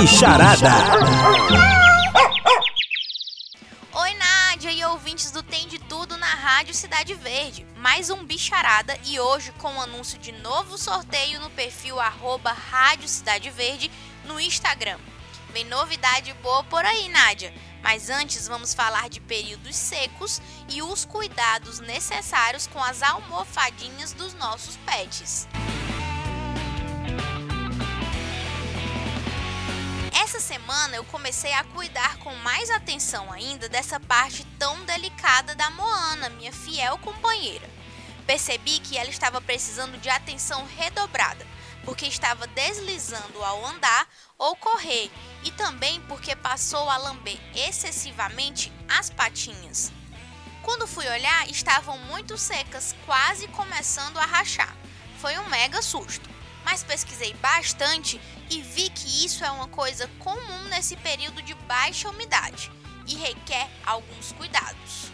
Bicharada. Oi, Nádia e ouvintes do Tem de Tudo na Rádio Cidade Verde. Mais um Bicharada e hoje com o anúncio de novo sorteio no perfil arroba Rádio Cidade Verde no Instagram. Vem novidade boa por aí, Nádia. Mas antes vamos falar de períodos secos e os cuidados necessários com as almofadinhas dos nossos pets. Semana eu comecei a cuidar com mais atenção ainda dessa parte tão delicada da Moana, minha fiel companheira. Percebi que ela estava precisando de atenção redobrada, porque estava deslizando ao andar ou correr, e também porque passou a lamber excessivamente as patinhas. Quando fui olhar, estavam muito secas, quase começando a rachar. Foi um mega susto, mas pesquisei bastante e vi que isso é uma coisa comum nesse período de baixa umidade e requer alguns cuidados.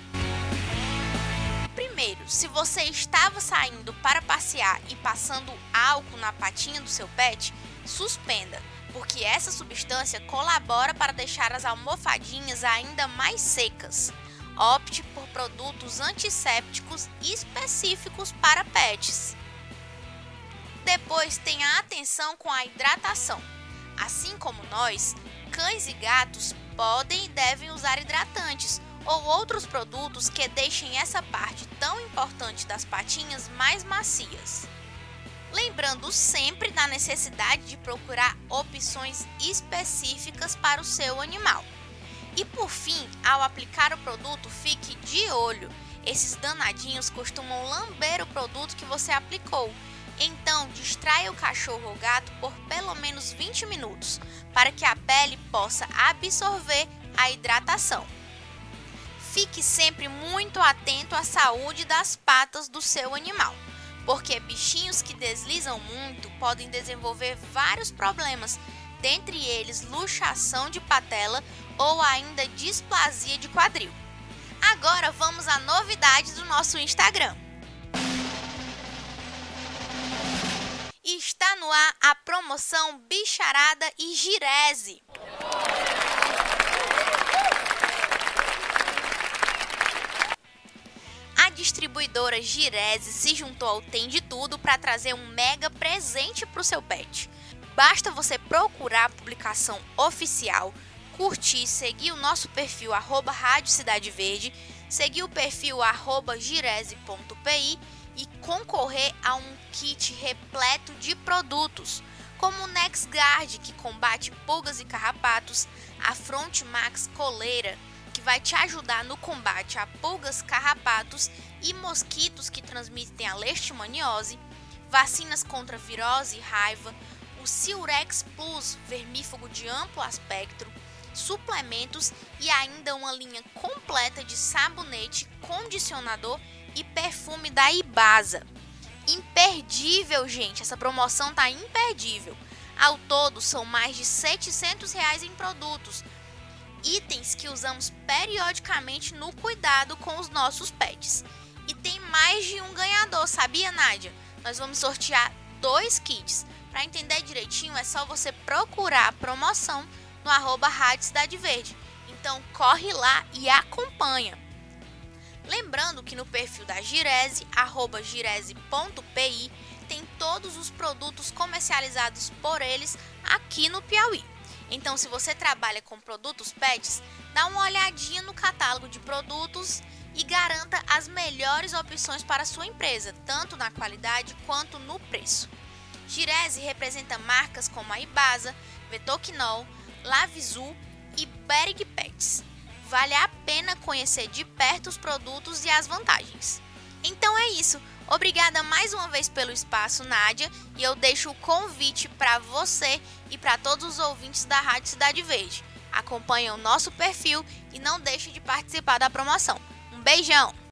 Primeiro, se você estava saindo para passear e passando álcool na patinha do seu pet, suspenda porque essa substância colabora para deixar as almofadinhas ainda mais secas. Opte por produtos antissépticos específicos para pets. Depois tenha atenção com a hidratação. Assim como nós, cães e gatos podem e devem usar hidratantes ou outros produtos que deixem essa parte tão importante das patinhas mais macias lembrando sempre da necessidade de procurar opções específicas para o seu animal. E por fim, ao aplicar o produto, fique de olho. Esses danadinhos costumam lamber o produto que você aplicou. Então, distraia o cachorro ou gato por pelo menos 20 minutos, para que a pele possa absorver a hidratação. Fique sempre muito atento à saúde das patas do seu animal porque bichinhos que deslizam muito podem desenvolver vários problemas, dentre eles luxação de patela ou ainda displasia de quadril. Agora vamos à novidade do nosso Instagram. Está no ar a promoção Bicharada e Girese. distribuidora Girese se juntou ao Tem de Tudo para trazer um mega presente para o seu pet. Basta você procurar a publicação oficial, curtir, seguir o nosso perfil arroba Rádio Cidade Verde, seguir o perfil arroba girese.pi e concorrer a um kit repleto de produtos, como o NexGuard, que combate pulgas e carrapatos, a Front Max Coleira, que vai te ajudar no combate a pulgas, carrapatos e mosquitos que transmitem a leishmaniose, vacinas contra virose e raiva, o Silrex Plus vermífugo de amplo espectro, suplementos e ainda uma linha completa de sabonete, condicionador e perfume da Ibasa. Imperdível, gente! Essa promoção tá imperdível. Ao todo, são mais de 700 reais em produtos, itens que usamos periodicamente no cuidado com os nossos pets. E tem mais de um ganhador, sabia, Nádia? Nós vamos sortear dois kits. Para entender direitinho, é só você procurar a promoção no arroba Rádio Cidade Verde. Então corre lá e acompanha. Lembrando que no perfil da Girese, arroba girese.pi, tem todos os produtos comercializados por eles aqui no Piauí. Então, se você trabalha com produtos pets, dá uma olhadinha no catálogo de produtos e garanta as melhores opções para sua empresa, tanto na qualidade quanto no preço. Girese representa marcas como a Ibasa, Vetoquinol, Lavizu e Berg Pets. Vale a pena conhecer de perto os produtos e as vantagens. Então é isso. Obrigada mais uma vez pelo espaço, Nádia, e eu deixo o convite para você e para todos os ouvintes da Rádio Cidade Verde. Acompanhe o nosso perfil e não deixe de participar da promoção. Um beijão!